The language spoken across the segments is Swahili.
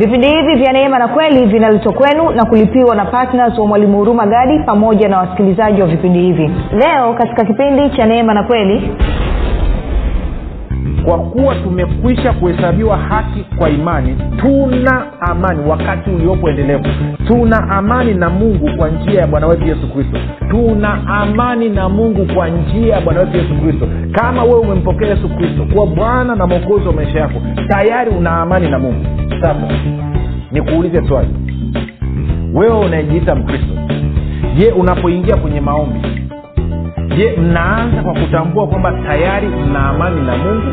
vipindi hivi vya neema na kweli vinaletwa kwenu na kulipiwa na ptns wa mwalimu huruma gadi pamoja na wasikilizaji wa vipindi hivi. Leo katika kipindi cha neema na kweli. Kwa kuwa tumekwisha kuhesabiwa haki kwa imani tuna amani wakati uliopo endelevu. Tuna amani na mungu kwa njia ya bwana wetu yesu kristo. Tuna amani na mungu kwa njia ya bwana wetu yesu kristo. Kama wewe umempokea yesu kristo kuwa bwana na mwokozi wa maisha yako tayari una amani na mungu sasa nikuulize swali. Wewe unayejiita mkristo je unapoingia kwenye maombi je mnaanza kwa kutambua kwamba tayari mna amani na mungu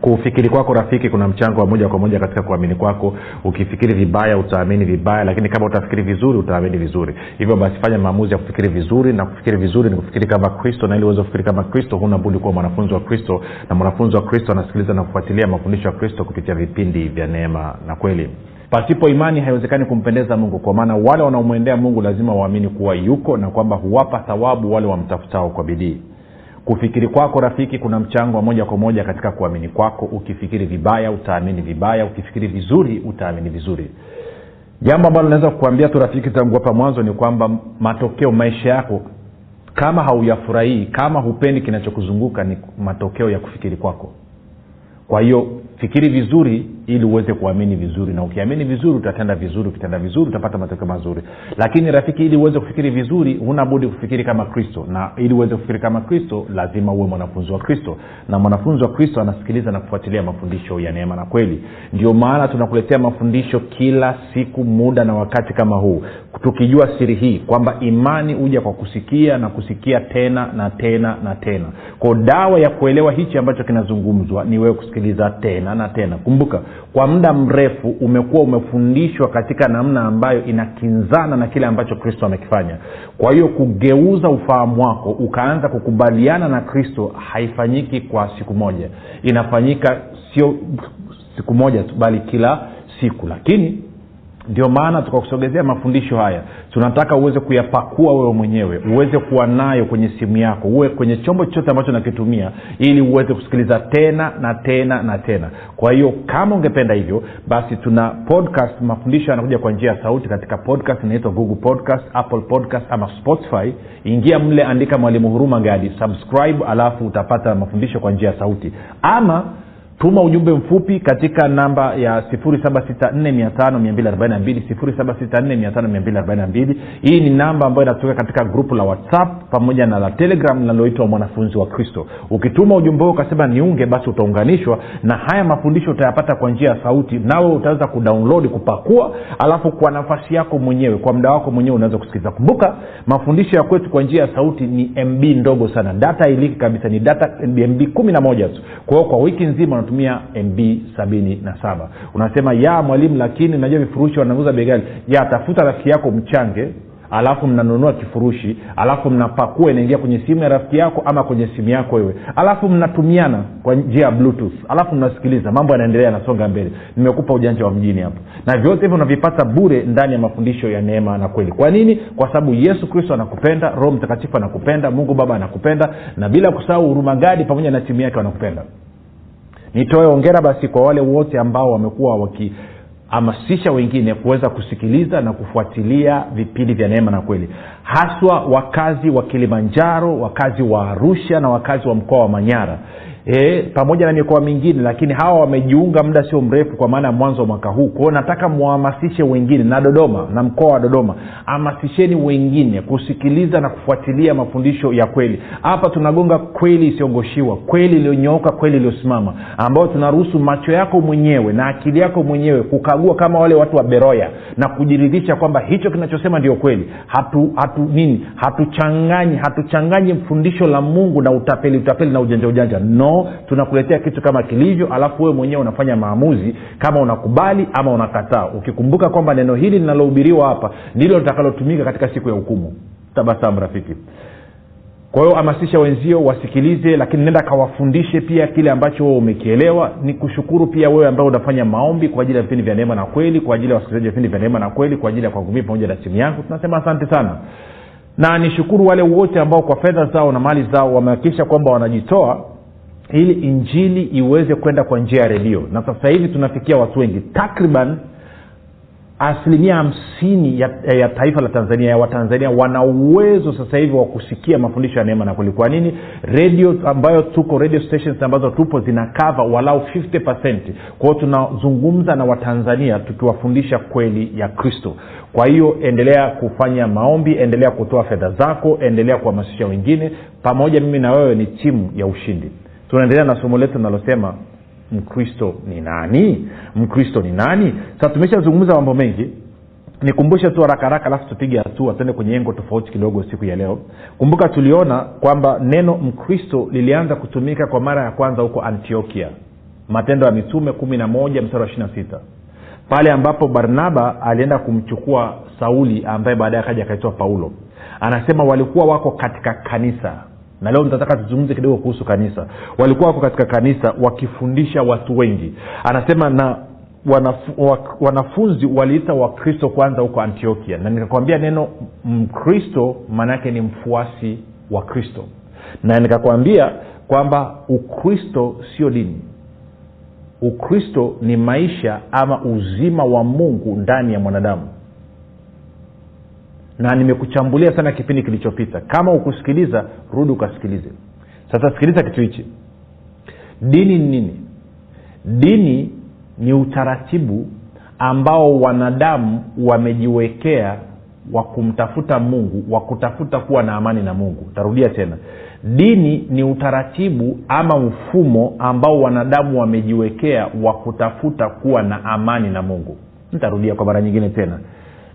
kufikiri kwako rafiki kuna mchango wa moja kwa moja katika kuamini kwako. Ukifikiri vibaya utaamini vibaya lakini kama utafikiri vizuri utaamini vizuri. Hivyo basi fanya maamuzi ya kufikiri vizuri na kufikiri vizuri ni kufikiri kama kristo na ili uweze kufikiri kama kristo huna budi kuwa mwanafunzi wa kristo na mwanafunzi wa kristo anasikiliza na kufuatilia mafundisho ya kristo kupitia vipindi vya neema na kweli. Pasipo imani haiwezekani kumpendeza mungu kwa maana wale wanaomwendea mungu lazima waamini kuwa yuko na kwamba huwapa thawabu wale wamtafutao kwa bidii kufikiri kwako rafiki kuna mchango wa moja kwa moja katika kuamini kwako. Ukifikiri vibaya utaamini vibaya. Ukifikiri vizuri utaamini vizuri. Jambo ambalo naweza kukuambia tu rafiki tangu hapa mwanzo ni kwamba matokeo maisha yako kama hauyafurahii kama hupendi kinachokuzunguka ni matokeo ya kufikiri kwako. Kwa hiyo fikiri vizuri ili uweze kuamini vizuri na ukiamini vizuri utatenda vizuri ukitenda vizuri utapata matokeo mazuri. Lakini rafiki ili uweze kufikiri vizuri huna budi kufikiri kama kristo. Na ili uweze kufikiri kama kristo lazima uwe mwanafunzi wa kristo. Na mwanafunzi wa kristo anasikiliza na kufuatilia mafundisho ya neema na kweli. Ndio maana tunakuletea mafundisho kila siku muda na wakati kama huu. Tukijua siri hii kwamba imani huja kwa kusikia na kusikia tena na tena na tena. Ko dawa ya kuelewa hichi ambacho kinazungumzwa ni wewe kusikiliza tena na tena. Kumbuka kwa muda mrefu umekuwa umefundishwa katika namna ambayo inakinzana na kile ambacho kristo amekifanya. Kwa hiyo kugeuza ufahamu wako ukaanza kukubaliana na kristo haifanyiki kwa siku moja. Inafanyika sio siku moja tu bali kila siku. Lakini ndio maana tukakusogezea mafundisho haya. Tunataka uweze kuyapakua wewe mwenyewe uweze kuwa nayo kwenye simu yako uwe kwenye chombo chochote ambacho nakitumia ili uweze kusikiliza tena na tena na tena. Kwa hiyo kama ungependa hivyo basi tuna podcast mafundisho yanakuja kwa njia ya sauti katika podcast inaitwa google podcast apple podcast ama spotify. Ingia mle andika mwalimu huruma gadi subscribe alafu utapata mafundisho kwa njia ya sauti. Ama tuma ujumbe mfupi katika namba ya 7645242 hii ni namba ambayo inatoka katika grupu la whatsapp pamoja na la telegram linaloitwa mwanafunzi wa kristo. Ukituma ujumbe huo ukasema niunge basi utaunganishwa na haya mafundisho utayapata kwa njia ya sauti nawe utaweza kudownload kupakua alafu kwa nafasi yako mwenyewe kwa muda wako mwenyewe unaweza kusikiliza. Kumbuka mafundisho ya kwetu kwa njia ya sauti ni mb ndogo sana. Data iliki kabisa ni data mb kumi na moja tu. Kwa hiyo kwa wiki nzima unatumia mb sabini na saba unasema ya mwalimu lakini najua vifurushi wanauza bei ya tafuta rafiki yako mchange alafu mnanunua kifurushi alafu mnapakua inaingia kwenye simu ya rafiki yako ama kwenye simu yako wewe alafu mnatumiana kwa njia ya bluetooth alafu mnasikiliza mambo yanaendelea yanasonga mbele nimekupa ujanja wa mjini hapo na vyote hivyo unavipata bure ndani ya mafundisho ya neema na kweli kwa nini kwa sababu yesu kristo anakupenda roho mtakatifu anakupenda mungu baba anakupenda na bila kusahau hurumagadi pamoja na timu yake wanakupenda nitoe ongera basi kwa wale wote ambao wamekuwa waki hamasisha wengine kuweza kusikiliza na kufuatilia vipindi vya neema na kweli. Haswa wakazi wa kilimanjaro wakazi wa arusha na wakazi wa mkoa wa manyara e, pamoja na mikoa mingine lakini hawa wamejiunga muda sio mrefu kwa maana ya mwanzo wa mwaka huu. Kwao nataka mwahamasishe wengine na dodoma na mkoa wa dodoma hamasisheni wengine kusikiliza na kufuatilia mafundisho ya kweli. Hapa tunagonga kweli isiongoshiwa kweli iliyonyooka kweli iliyosimama ambayo tunaruhusu macho yako mwenyewe na akili yako mwenyewe kukagua kama wale watu wa beroya na kujiridhisha kwamba hicho kinachosema ndio kweli. Hatu, hatu nini? Hatuchanganyi hatuchanganyi fundisho la mungu na utapeli utapeli na ujanja ujanja. No no tunakuletea kitu kama kilivyo alafu wewe mwenyewe unafanya maamuzi kama unakubali ama unakataa. Ukikumbuka kwamba neno hili linalohubiriwa hapa ndilo litakalotumika katika siku ya hukumu. Tabasamu rafiki. Kwa hiyo hamasisha wenzio wasikilize lakini nenda kawafundishe pia kile ambacho wewe umekielewa. Ni kushukuru pia wewe ambao unafanya maombi kwa ajili ya vipindi vya neema na kweli kwa ajili ya wasikilizaji wa vipindi vya neema na kweli kwa ajili ya kwangu pamoja na simu yangu. Tunasema asante sana. Na nishukuru wale wote ambao kwa fedha zao na mali zao wamehakikisha kwamba wanajitoa ili injili iweze kwenda kwa njia ya redio. Na sasa hivi tunafikia watu wengi. Takriban asilimia hamsini ya, ya taifa la tanzania ya watanzania wana uwezo sasa hivi wa kusikia mafundisho ya neema. Na kweli kwa nini? Redio ambayo tuko radio stations ambazo tupo zina kava walau 50 kwao tunazungumza na watanzania tukiwafundisha kweli ya kristo. Kwa hiyo endelea kufanya maombi endelea kutoa fedha zako endelea kuhamasisha wengine. Pamoja mimi na wewe ni timu ya ushindi tunaendelea na somo letu linalosema mkristo ni nani? Mkristo ni nani? Sasa tumeshazungumza mambo mengi. Nikumbushe tu haraka haraka alafu tupige hatua tuende kwenye engo tofauti kidogo siku ya leo. Kumbuka tuliona kwamba neno mkristo lilianza kutumika kwa mara ya kwanza huko antiokia. Matendo ya mitume kumi na moja mstari wa ishiri na sita. Pale ambapo barnaba alienda kumchukua sauli ambaye baadaye akaja akaitwa paulo. Anasema walikuwa wako katika kanisa na leo nitataka tuzungumze kidogo kuhusu kanisa. Walikuwa wako katika kanisa wakifundisha watu wengi. Anasema na wanafu, wanafunzi waliita wakristo kwanza huko antiokia. Na nikakwambia neno mkristo maanaake ni mfuasi wa kristo. Na nikakwambia kwamba ukristo sio dini. Ukristo ni maisha ama uzima wa mungu ndani ya mwanadamu na nimekuchambulia sana kipindi kilichopita. Kama ukusikiliza rudi ukasikilize. Sasa sikiliza kitu hichi. Dini ni nini? Dini ni utaratibu ambao wanadamu wamejiwekea wa kumtafuta mungu wa kutafuta kuwa na amani na mungu. Tarudia tena. Dini ni utaratibu ama mfumo ambao wanadamu wamejiwekea wa kutafuta kuwa na amani na mungu. Nitarudia kwa mara nyingine tena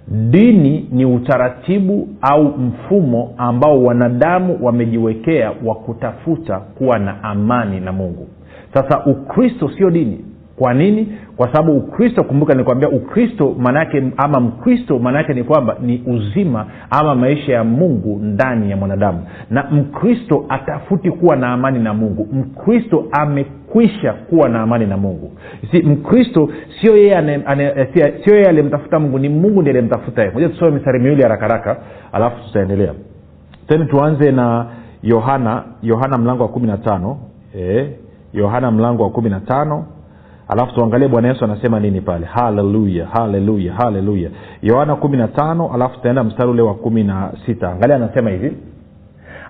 dini ni utaratibu au mfumo ambao wanadamu wamejiwekea wa kutafuta kuwa na amani na mungu. Sasa ukristo sio dini. Kwa nini? Kwa sababu ukristo kumbuka nikwambia ukristo maanaake ama mkristo maanaake ni kwamba ni uzima ama maisha ya mungu ndani ya mwanadamu. Na mkristo atafuti kuwa na amani na mungu. Mkristo amekwisha kuwa na amani na mungu. Si mkristo sio yeye sio yeye aliyemtafuta mungu ni mungu ndi aliyemtafuta yeye. Moja tusome mistari miwili harakaraka haraka alafu tutaendelea. Tena tuanze na yohana yohana mlango wa kumi na tano. Yohana mlango wa kumi na tano. Alafu tuangalie bwana yesu anasema nini pale. Haleluya haleluya haleluya. Yohana kumi na tano alafu tutaenda mstari ule wa kumi na sita. Angalia anasema hivi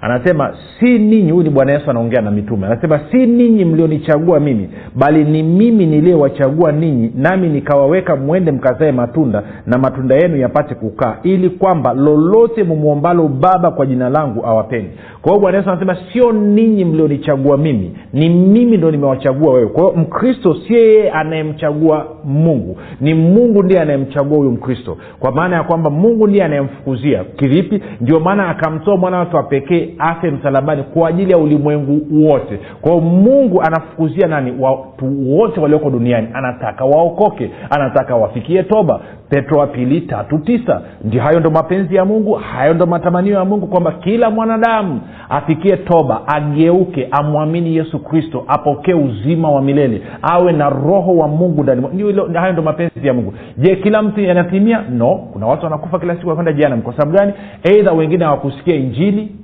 anasema si ninyi huyu ni bwana yesu anaongea na mitume. Anasema si ninyi mlionichagua mimi bali ni mimi niliyewachagua ninyi nami nikawaweka mwende mkazae matunda na matunda yenu yapate kukaa ili kwamba lolote mumwombalo baba kwa jina langu awapeni. Kwa hiyo bwana yesu anasema sio ninyi mlionichagua mimi ni mimi ndo nimewachagua wewe. Kwa hiyo mkristo sio yeye anayemchagua mungu. Ni mungu ndiye anayemchagua huyu mkristo. Kwa maana ya kwamba mungu ndiye anayemfukuzia. Kivipi? Ndio maana akamtoa mwana wake wa pekee afe msalabani kwa ajili ya ulimwengu wote. Kwao mungu anafukuzia nani? Watu wote walioko duniani. Anataka waokoke. Anataka wafikie toba. Petro wa pili tatu tisa. Ndio hayo ndo mapenzi ya mungu. Hayo ndo matamanio ya mungu kwamba kila mwanadamu afikie toba ageuke amwamini yesu kristo apokee uzima wa milele awe na roho wa mungu ndani hayo ndo mapenzi ya mungu. Je kila mtu yanatimia? No. Kuna watu wanakufa kila siku wakwenda jianam kwa sababu gani? Eidha wengine hawakusikia injili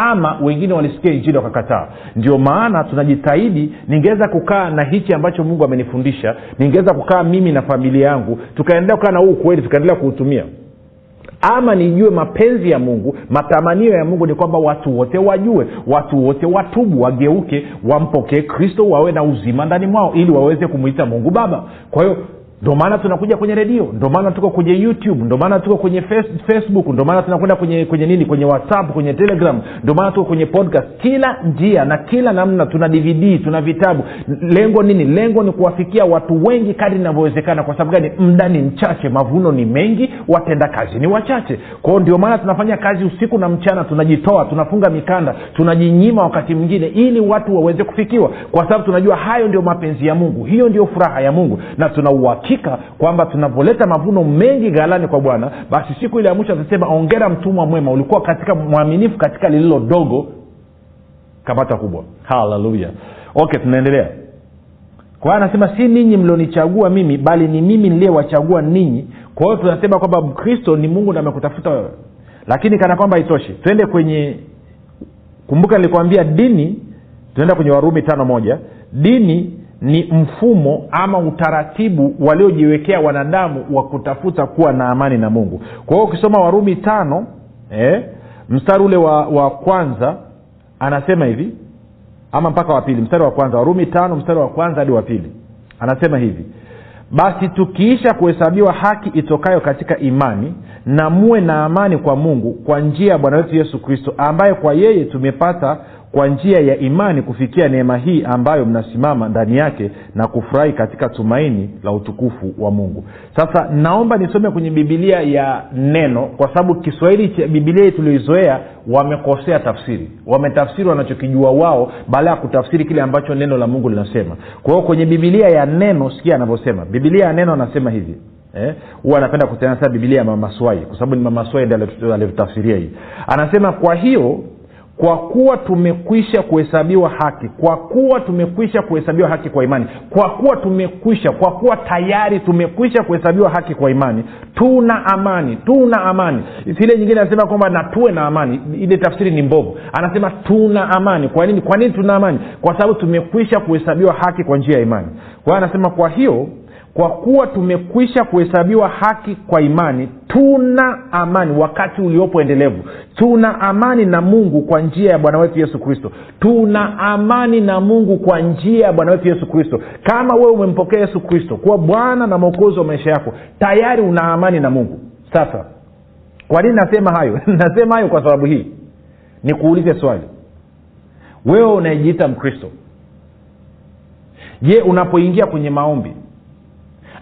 ama wengine walisikia injili wakakataa. Ndio maana tunajitahidi ningeweza kukaa na hichi ambacho mungu amenifundisha ningeweza kukaa mimi na familia yangu tukaendelea kukaa na huu ukweli tukaendelea kuutumia. Ama nijue mapenzi ya mungu matamanio ya mungu ni kwamba watu wote wajue watu wote watubu wageuke wampokee kristo wawe na uzima ndani mwao ili waweze kumwita mungu baba. Kwa hiyo ndo maana tunakuja kwenye redio ndo maana tuko kwenye youtube ndo maana tuko kwenye face, facebook ndo maana tunakwenda kwenye kwenye nini kwenye whatsapp kwenye telegram ndo maana tuko kwenye podcast. Kila njia na kila namna tuna dvd tuna vitabu. Lengo nini? Lengo ni kuwafikia watu wengi kadri inavyowezekana. Kwa sababu gani? Mda ni mchache mavuno ni mengi watenda kazi ni wachache. Kwao ndio maana tunafanya kazi usiku na mchana tunajitoa tunafunga mikanda tunajinyima wakati mwingine ili watu waweze kufikiwa. Kwa sababu tunajua hayo ndio mapenzi ya mungu hiyo ndio furaha ya mungu na tuna uhakika kwamba tunavyoleta mavuno mengi ghalani kwa bwana basi siku ile ya mwisho atasema ongera mtumwa mwema ulikuwa katika mwaminifu katika lililo dogo. Kamata kubwa. Haleluya okay tunaendelea. Kwa hiyo anasema si ninyi mlionichagua mimi bali ni mimi niliyewachagua ninyi. Kwa hiyo tunasema kwamba mkristo ni mungu ndo amekutafuta wewe. Lakini kana kwamba haitoshi. Twende kwenye kumbuka nilikwambia dini tunaenda kwenye warumi tano moja. Dini ni mfumo ama utaratibu waliojiwekea wanadamu wa kutafuta kuwa na amani na mungu. Kwa hiyo ukisoma warumi tano eh, mstari ule wa, wa kwanza anasema hivi ama mpaka wa pili mstari wa kwanza. Warumi tano mstari wa kwanza hadi wa pili. Anasema hivi basi tukiisha kuhesabiwa haki itokayo katika imani na muwe na amani kwa mungu kwa njia ya bwana wetu yesu kristo ambaye kwa yeye tumepata kwa njia ya imani kufikia neema hii ambayo mnasimama ndani yake na kufurahi katika tumaini la utukufu wa mungu. Sasa naomba nisome kwenye bibilia ya neno kwa sababu kiswahili cha bibilia tulioizoea wamekosea tafsiri. Wametafsiri wanachokijua wao baada ya kutafsiri kile ambacho neno la mungu linasema. Kwa hiyo kwenye bibilia ya neno sikia anavyosema. Bibilia ya neno anasema hivi huwa eh, anapenda kutengeneza bibilia ya mamaswai kwa sababu ni mamaswai ndi alivyotafsiria hii. Anasema kwa hiyo kwa kuwa tumekwisha kuhesabiwa haki kwa kuwa tumekwisha kuhesabiwa haki kwa imani kwa kuwa tumekwisha kwa kuwa tayari tumekwisha kuhesabiwa haki kwa imani tuna amani tuna amani. Ile nyingine anasema kwamba na tuwe na amani ile tafsiri ni mbovu. Anasema tuna amani. Kwa nini? Kwa nini tuna amani? Kwa sababu tumekwisha kuhesabiwa haki kwa njia ya imani. Kwa hiyo anasema kwa hiyo kwa kuwa tumekwisha kuhesabiwa haki kwa imani tuna amani wakati uliopo endelevu. Tuna amani na mungu kwa njia ya bwana wetu yesu kristo. Tuna amani na mungu kwa njia ya bwana wetu yesu kristo. Kama wewe umempokea yesu kristo kuwa bwana na mwokozi wa maisha yako tayari una amani na mungu. Sasa kwa nini nasema hayo? Nasema hayo kwa sababu hii. Nikuulize swali. Wewe unayejiita mkristo je unapoingia kwenye maombi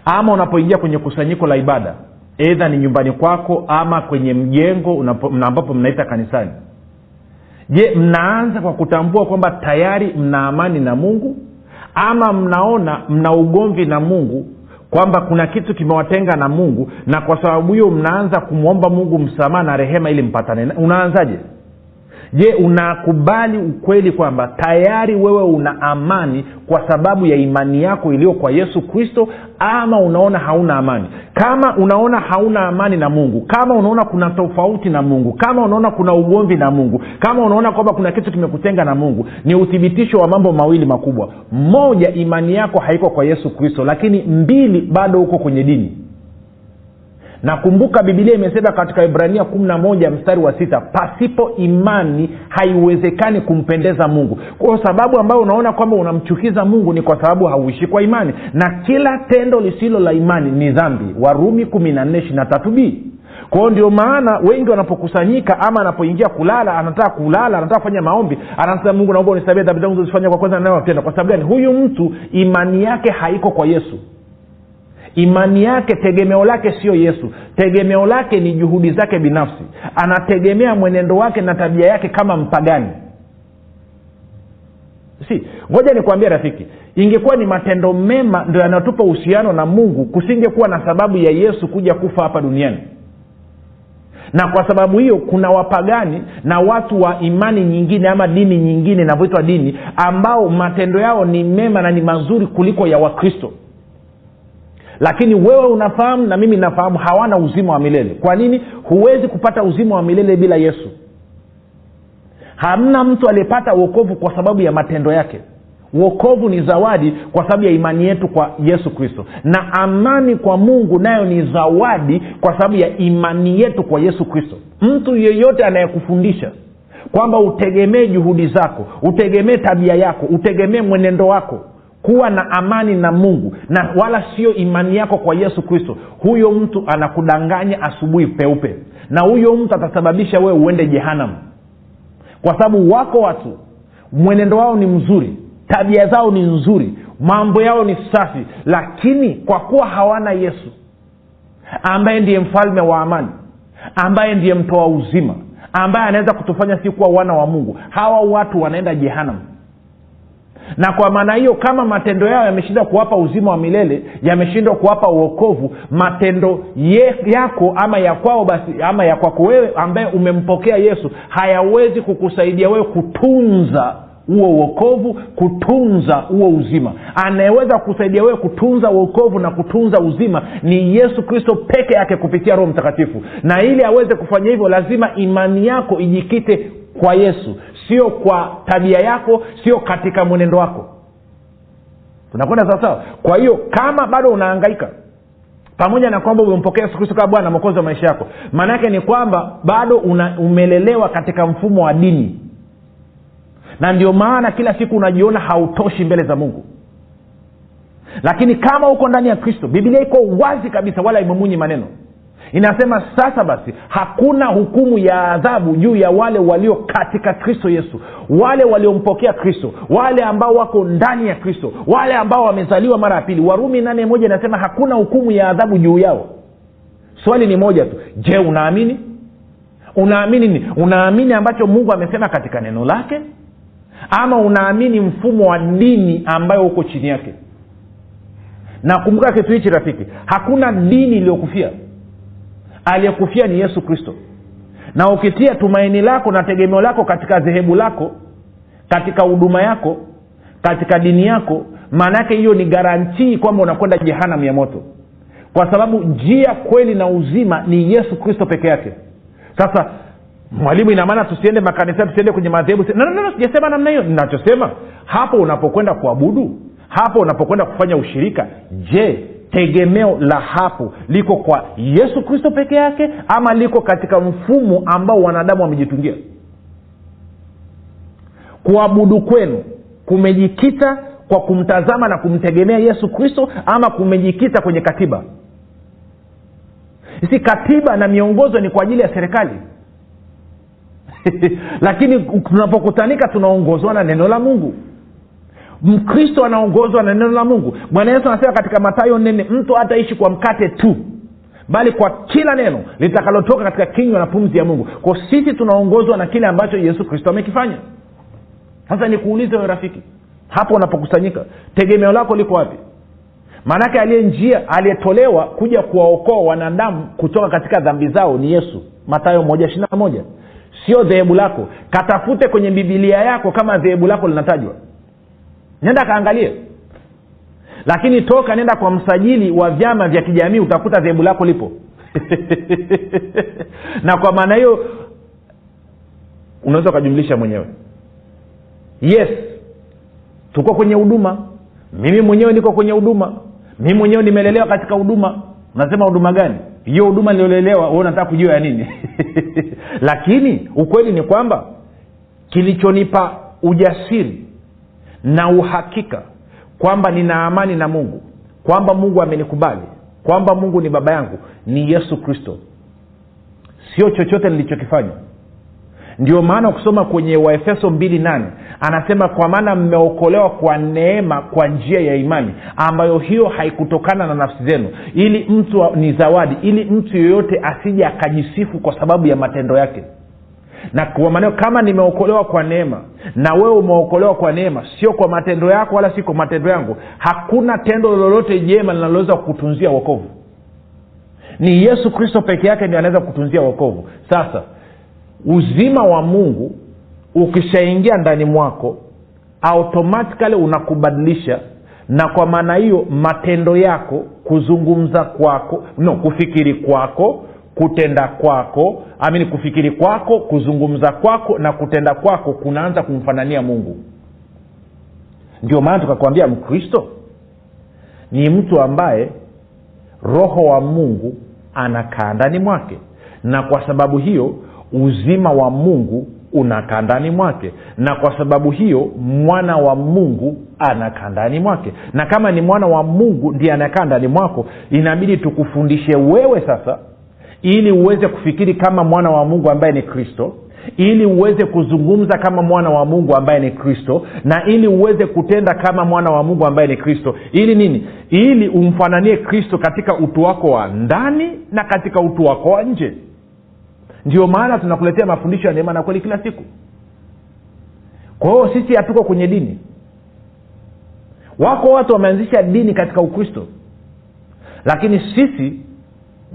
ama unapoingia kwenye kusanyiko la ibada edha ni nyumbani kwako ama kwenye mjengo ambapo mnaita kanisani. Je mnaanza kwa kutambua kwamba tayari mna amani na mungu? Ama mnaona mna ugomvi na mungu kwamba kuna kitu kimewatenga na mungu na kwa sababu hiyo mnaanza kumwomba mungu msamaha na rehema ili mpatane unaanzaje je unakubali ukweli kwamba tayari wewe una amani kwa sababu ya imani yako iliyo kwa yesu kristo ama unaona hauna amani? Kama unaona hauna amani na mungu kama unaona kuna tofauti na mungu kama unaona kuna ugomvi na mungu kama unaona kwamba kuna kitu kimekutenga na mungu ni uthibitisho wa mambo mawili makubwa. Moja imani yako haiko kwa yesu kristo lakini mbili bado uko kwenye dini nakumbuka bibilia imesema katika ibrania kumi na moja mstari wa sita pasipo imani haiwezekani kumpendeza mungu. Kwa sababu ambayo unaona kwamba unamchukiza mungu ni kwa sababu hauishi kwa imani. Na kila tendo lisilo la imani ni dhambi. Warumi kumi na nne ishiri na tatu b. Kwao ndio maana wengi wanapokusanyika ama anapoingia kulala anataka kulala anataka kufanya maombi anasema mungu naomba unisabia dhambi zangu zozifanya kwa kwanza nayotenda kwa sababu gani? Huyu mtu imani yake haiko kwa yesu imani yake tegemeo lake sio yesu. Tegemeo lake ni juhudi zake binafsi. Anategemea mwenendo wake na tabia yake kama mpagani. Si ngoja nikwambia rafiki ingekuwa ni matendo mema ndo yanayotupa uhusiano na mungu kusingekuwa na sababu ya yesu kuja kufa hapa duniani. Na kwa sababu hiyo kuna wapagani na watu wa imani nyingine ama dini nyingine inavyoitwa dini ambao matendo yao ni mema na ni mazuri kuliko ya wakristo lakini wewe unafahamu na mimi nafahamu hawana uzima wa milele. Kwa nini? Huwezi kupata uzima wa milele bila yesu. Hamna mtu aliyepata uokovu kwa sababu ya matendo yake. Uokovu ni zawadi kwa sababu ya imani yetu kwa yesu kristo. Na amani kwa mungu nayo ni zawadi kwa sababu ya imani yetu kwa yesu kristo. Mtu yeyote anayekufundisha kwamba utegemee juhudi zako utegemee tabia yako utegemee mwenendo wako kuwa na amani na mungu na wala sio imani yako kwa yesu kristo huyo mtu anakudanganya asubuhi peupe na huyo mtu atasababisha wewe uende jehanam kwa sababu wako watu mwenendo wao ni mzuri tabia zao ni nzuri mambo yao ni safi lakini kwa kuwa hawana yesu ambaye ndiye mfalme wa amani ambaye ndiye mtoa uzima ambaye anaweza kutufanya si kuwa wana wa mungu hawa watu wanaenda jehanam na kwa maana hiyo kama matendo yao yameshindwa kuwapa uzima wa milele yameshindwa kuwapa uokovu matendo ye, yako ama ya kwao basi ama ya kwako wewe ambaye umempokea yesu hayawezi kukusaidia wewe kutunza huo uokovu kutunza huo uzima. Anayeweza kusaidia wewe kutunza uokovu na kutunza uzima ni yesu kristo peke yake kupitia roho mtakatifu. Na ili aweze kufanya hivyo lazima imani yako ijikite kwa yesu sio kwa tabia yako sio katika mwenendo wako. Tunakwenda sawasawa kwa hiyo kama bado unaangaika pamoja na kwamba umempokea yesu kristo kama bwana mwokozi wa maisha yako maana yake ni kwamba bado una, umelelewa katika mfumo wa dini. Na ndio maana kila siku unajiona hautoshi mbele za mungu. Lakini kama uko ndani ya kristo biblia iko wazi kabisa wala imemunyi maneno inasema sasa basi hakuna hukumu ya adhabu juu ya wale walio katika kristo yesu. Wale waliompokea kristo wale ambao wako ndani ya kristo wale ambao wamezaliwa mara ya pili. Warumi nane moja inasema hakuna hukumu ya adhabu juu yao. Swali ni moja tu. Je unaamini? Unaamini ni unaamini ambacho mungu amesema katika neno lake? Ama unaamini mfumo wa dini ambayo uko chini yake? Nakumbuka kitu hichi rafiki. Hakuna dini iliyokufia aliyekufia ni yesu kristo. Na ukitia tumaini lako na tegemeo lako katika dhehebu lako katika huduma yako katika dini yako maana yake hiyo ni garantii kwamba unakwenda jehanam ya moto. Kwa sababu njia kweli na uzima ni yesu kristo peke yake. Sasa mwalimu inamaana tusiende makanisa tusiende kwenye madhehebu no, no, no, sijasema namna hiyo. Ninachosema hapo unapokwenda kuabudu hapo unapokwenda kufanya ushirika je tegemeo la hapo liko kwa yesu kristo peke yake ama liko katika mfumo ambao wanadamu wamejitungia? Kuabudu kwenu kumejikita kwa kumtazama na kumtegemea yesu kristo ama kumejikita kwenye katiba? Si katiba na miongozo ni kwa ajili ya serikali? Lakini tunapokutanika tunaongozwa na neno la mungu mkristo anaongozwa na neno la mungu. Bwana yesu anasema katika matayo nene mtu hataishi kwa mkate tu bali kwa kila neno litakalotoka katika kinywa na pumzi ya mungu. Kwa sisi tunaongozwa na kile ambacho yesu kristo amekifanya. Sasa nikuulize we rafiki hapo unapokusanyika tegemeo lako liko wapi? Maanake aliye njia aliyetolewa kuja kuwaokoa wanadamu kutoka katika dhambi zao ni yesu. Matayo moja ishirina moja. Sio dhehebu lako. Katafute kwenye bibilia yako kama dhehebu lako linatajwa nenda kaangalie. Lakini toka nenda kwa msajili wa vyama vya kijamii utakuta dhehebu lako lipo. Na kwa maana hiyo unaweza ukajumlisha mwenyewe. Yes tuko kwenye huduma. Mimi mwenyewe niko kwenye huduma. Mimi mwenyewe nimelelewa katika huduma. Unasema huduma gani? Hiyo huduma niliolelewa we unataka kujua ya nini? Lakini ukweli ni kwamba kilichonipa ujasiri na uhakika kwamba nina amani na mungu kwamba mungu amenikubali kwamba mungu ni baba yangu ni yesu kristo. Sio chochote nilichokifanya. Ndio maana ukisoma kwenye waefeso mbili nane anasema kwa maana mmeokolewa kwa neema kwa njia ya imani ambayo hiyo haikutokana na nafsi zenu ili mtu ni zawadi ili mtu yeyote asije akajisifu kwa sababu ya matendo yake na kwa maneno kama nimeokolewa kwa neema na wewe umeokolewa kwa neema sio kwa matendo yako wala si kwa matendo yangu hakuna tendo lolote jema linaloweza kukutunzia wokovu. Ni yesu kristo peke yake ndio anaweza kukutunzia wokovu. Sasa uzima wa mungu ukishaingia ndani mwako automatikali unakubadilisha na kwa maana hiyo matendo yako kuzungumza kwako no kufikiri kwako kutenda kwako amini kufikiri kwako kuzungumza kwako na kutenda kwako kunaanza kumfanania mungu. Ndio maana tukakwambia mkristo ni mtu ambaye roho wa mungu anakaa ndani mwake na kwa sababu hiyo uzima wa mungu unakaa ndani mwake na kwa sababu hiyo mwana wa mungu anakaa ndani mwake. Na kama ni mwana wa mungu ndiye anakaa ndani mwako. Inabidi tukufundishe wewe sasa ili uweze kufikiri kama mwana wa mungu ambaye ni kristo ili uweze kuzungumza kama mwana wa mungu ambaye ni kristo na ili uweze kutenda kama mwana wa mungu ambaye ni kristo. Ili nini? Ili umfananie kristo katika utu wako wa ndani na katika utu wako wa nje. Ndio maana tunakuletea mafundisho ya neema na kweli kila siku. Kwa hiyo sisi hatuko kwenye dini. Wako watu wameanzisha dini katika ukristo. Lakini sisi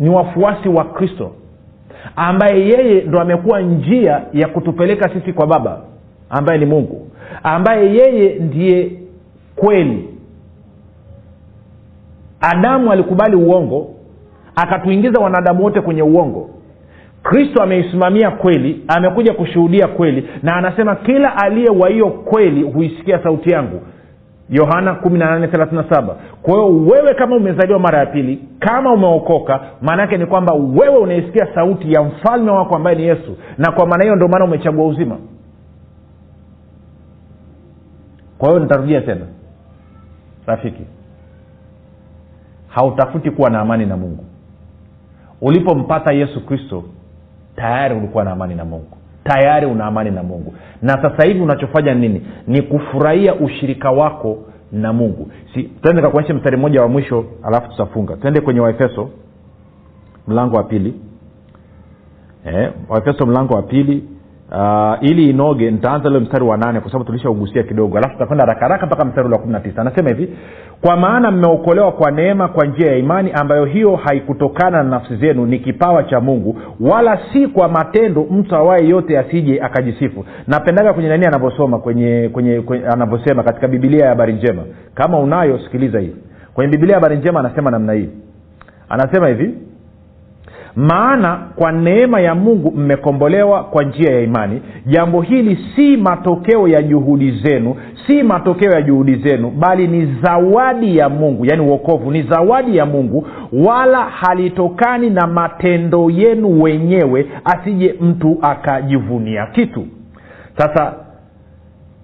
ni wafuasi wa kristo ambaye yeye ndo amekuwa njia ya kutupeleka sisi kwa baba ambaye ni mungu ambaye yeye ndiye kweli. Adamu alikubali uongo akatuingiza wanadamu wote kwenye uongo. Kristo ameisimamia kweli amekuja kushuhudia kweli na anasema kila aliye wa hiyo kweli huisikia sauti yangu yohana 1837 kwa hiyo wewe kama umezaliwa mara ya pili kama umeokoka maana yake ni kwamba wewe unaisikia sauti ya mfalme wako ambaye ni yesu. Na kwa maana hiyo ndio maana umechagua uzima. Kwa hiyo nitarudia tena. Rafiki hautafuti kuwa na amani na mungu. Ulipompata yesu kristo tayari ulikuwa na amani na mungu tayari una amani na mungu. Na sasa hivi unachofanya nini? Ni kufurahia ushirika wako na mungu. Si tuende kakuonyesha mstari mmoja wa mwisho alafu tutafunga. Twende kwenye waefeso mlango wa pili. Eh, waefeso mlango wa pili. Uh, ili inoge nitaanza leo mstari wa nane kwa sababu tulishaugusia kidogo. Alafu tutakwenda haraka mpaka mstari ule wa kumi na tisa. Anasema hivi kwa maana mmeokolewa kwa neema kwa njia ya imani ambayo hiyo haikutokana na nafsi zenu ni kipawa cha mungu wala si kwa matendo mtu awaye yote asije akajisifu. Napendaga kwenye nani anavyosoma kwenye, kwenye, kwenye anavyosema katika bibilia ya habari njema. Kama unayo sikiliza hii. Kwenye bibilia ya habari njema anasema namna hii. Anasema hivi maana kwa neema ya mungu mmekombolewa kwa njia ya imani. Jambo hili si matokeo ya juhudi zenu si matokeo ya juhudi zenu bali ni zawadi ya mungu yaani uokovu ni zawadi ya mungu wala halitokani na matendo yenu wenyewe asije mtu akajivunia kitu. Sasa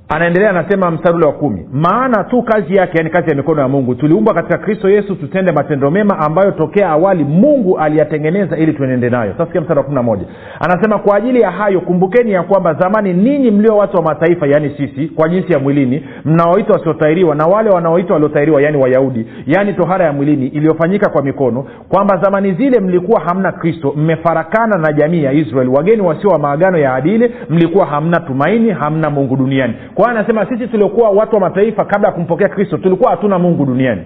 anaendelea anasema mstari wa kumi. Maana tu kazi yake yani kazi ya mikono ya mungu tuliumbwa katika kristo yesu tutende matendo mema ambayo tokea awali mungu aliyatengeneza ili tuenende nayo. Sasa mstari wa kumi na moja. Anasema kwa ajili ya hayo kumbukeni ya kwamba zamani ninyi mlio watu wa mataifa yaani sisi kwa jinsi ya mwilini mnaoitwa wasiotairiwa na wale wanaoitwa waliotairiwa yaani wayahudi yaani tohara ya mwilini iliyofanyika kwa mikono kwamba zamani zile mlikuwa hamna kristo mmefarakana na jamii ya israeli. Wageni wasio wa maagano ya adili mlikuwa hamna tumaini hamna mungu duniani kwa anasema sisi tuliokuwa watu wa mataifa kabla ya kumpokea kristo tulikuwa hatuna mungu duniani.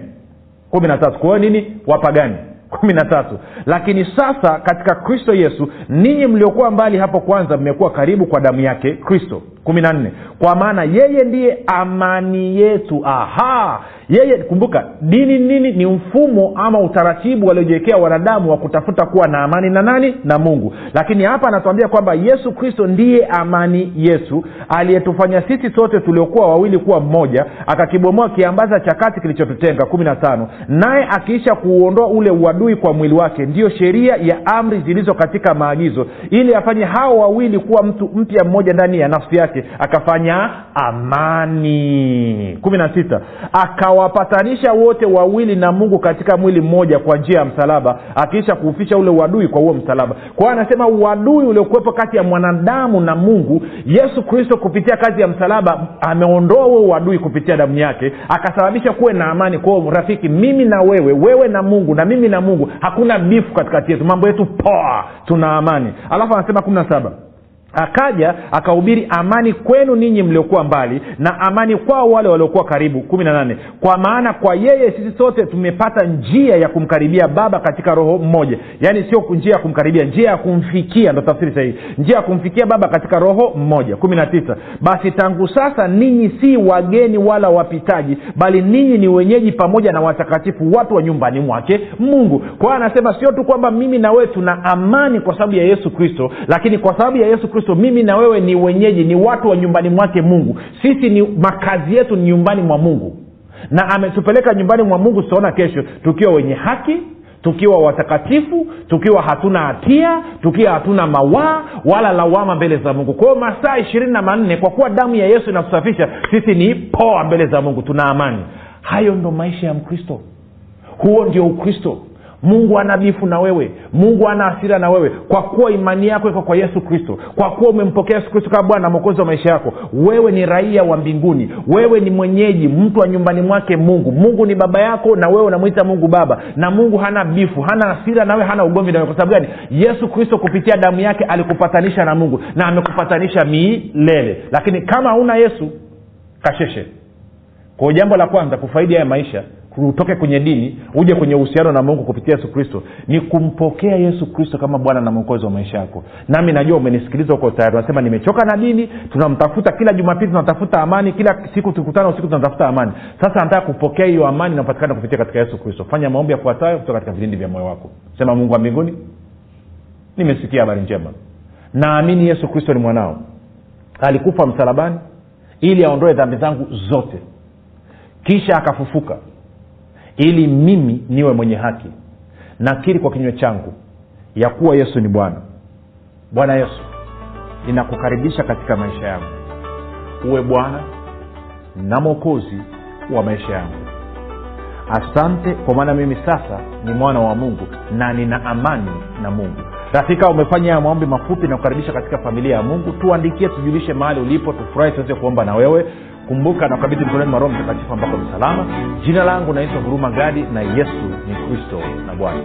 Kumi na tatu. Kwa hiyo nini? Wapagani. Kumi na tatu. Lakini sasa katika kristo yesu ninyi mliokuwa mbali hapo kwanza mmekuwa karibu kwa damu yake kristo kumi na nne kwa maana yeye ndiye amani yetu. Aha! Yeye kumbuka dini nini? Ni mfumo ama utaratibu waliojiwekea wanadamu wa kutafuta kuwa na amani na nani? Na mungu. Lakini hapa anatuambia kwamba yesu kristo ndiye amani yetu aliyetufanya sisi sote tuliokuwa wawili kuwa mmoja akakibomoa kiambaza cha kati kilichotutenga. Kumi na tano naye akiisha kuuondoa ule uadui kwa mwili wake ndiyo sheria ya amri zilizo katika maagizo ili afanye hao wawili kuwa mtu mpya mmoja ndani ya nafsi yake akafanya amani. Kumi na sita akawapatanisha wote wawili na mungu katika mwili mmoja kwa njia ya msalaba akiisha kuufisha ule uadui kwa huo msalaba. Kwa hiyo anasema uadui uliokuwepo kati ya mwanadamu na mungu yesu kristo kupitia kazi ya msalaba ameondoa huo uadui kupitia damu yake akasababisha kuwe na amani. Kwao rafiki mimi na wewe wewe na mungu na mimi na mungu hakuna bifu katikati yetu. Mambo yetu poa tuna amani. Alafu anasema kumi na saba akaja akahubiri amani kwenu ninyi mliokuwa mbali na amani kwao wale waliokuwa karibu. Kumi na nane. Kwa maana kwa yeye sisi sote tumepata njia ya kumkaribia baba katika roho mmoja. Yaani sio njia ya kumkaribia njia ya kumfikia ndo tafsiri sahihi. Njia ya kumfikia baba katika roho mmoja. Kumi na tisa. Basi tangu sasa ninyi si wageni wala wapitaji bali ninyi ni wenyeji pamoja na watakatifu watu wa nyumbani mwake mungu. Kwa hiyo anasema sio tu kwamba mimi na wewe tuna amani kwa sababu ya yesu kristo lakini kwa sababu ya yesu kristo mimi na wewe ni wenyeji ni watu wa nyumbani mwake mungu. Sisi ni makazi yetu ni nyumbani mwa mungu. Na ametupeleka nyumbani mwa mungu tutaona kesho tukiwa wenye haki tukiwa watakatifu tukiwa hatuna hatia tukiwa hatuna mawaa wala lawama mbele za mungu. Kwa hiyo masaa ishirini na manne kwa kuwa damu ya yesu inatusafisha sisi ni poa mbele za mungu tuna amani. Hayo ndo maisha ya mkristo. Huo ndio ukristo mungu ana bifu na wewe. Mungu ana asira na wewe. Kwa kuwa imani yako iko kwa yesu kristo kwa kuwa umempokea yesu kristo kama bwana mwokozi wa maisha yako wewe ni raia wa mbinguni. Wewe ni mwenyeji mtu wa nyumbani mwake mungu. Mungu ni baba yako na wewe unamwita mungu baba. Na mungu hana bifu hana asira nawe hana ugomvi nawe kwa sababu gani? Yesu kristo kupitia damu yake alikupatanisha na mungu na amekupatanisha milele. Lakini kama hauna yesu kasheshe. Kwao jambo la kwanza kufaidi haya maisha utoke kwenye dini uje kwenye uhusiano na mungu kupitia yesu kristo ni kumpokea yesu kristo kama bwana na mwokozi wa maisha yako. Nami najua umenisikiliza huko tayari. Unasema nimechoka na dini tunamtafuta kila jumapili tunatafuta amani kila siku tukutana usiku tunatafuta amani. Sasa nataka kupokea hiyo amani inapatikana kupitia katika yesu kristo. Fanya maombi yafuatayo kutoka katika vilindi vya moyo wako. Sema mungu wa mbinguni nimesikia habari njema. Naamini yesu kristo ni mwanao. Alikufa msalabani ili aondoe dhambi zangu zote. Kisha akafufuka ili mimi niwe mwenye haki. Nakiri kwa kinywa changu ya kuwa yesu ni bwana. Bwana yesu ninakukaribisha katika maisha yangu. Uwe bwana na mwokozi wa maisha yangu. Asante kwa maana mimi sasa ni mwana wa mungu na nina amani na mungu. Rafika umefanya haya maombi mafupi na kukaribisha katika familia ya mungu. Tuandikie tujulishe mahali ulipo tufurahi tuweze kuomba na wewe kumbuka na kukabidhi mkononi mwa roho mtakatifu ambako ni salama. Jina langu naitwa huruma gadi na yesu ni kristo na bwana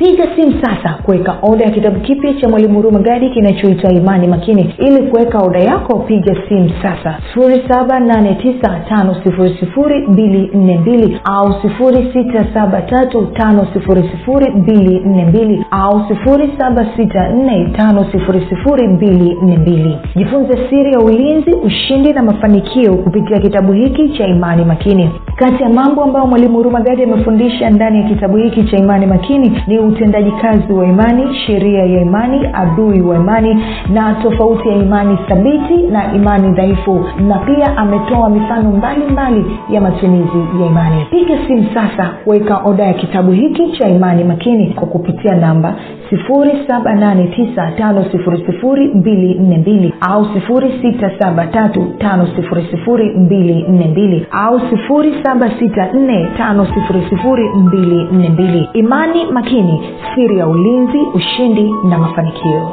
piga simu sasa kuweka oda ya kitabu kipya cha mwalimu huruma gadi kinachoitwa imani makini. Ili kuweka oda yako piga simu sasa. 7895242 au 675242 au 7645242 jifunze siri ya ulinzi ushindi na mafanikio kupitia kitabu hiki cha imani makini. Kati ya mambo ambayo mwalimu huruma gadi amefundisha ndani ya kitabu hiki cha imani makini ni utendaji kazi wa imani sheria ya imani adui wa imani na tofauti ya imani thabiti na imani dhaifu. Na pia ametoa mifano mbalimbali mbali ya matumizi ya imani. Piga simu sasa kuweka oda ya kitabu hiki cha imani makini kwa kupitia namba 7895242 au 6735242 au 7645242 imani makini siri ya ulinzi ushindi na mafanikio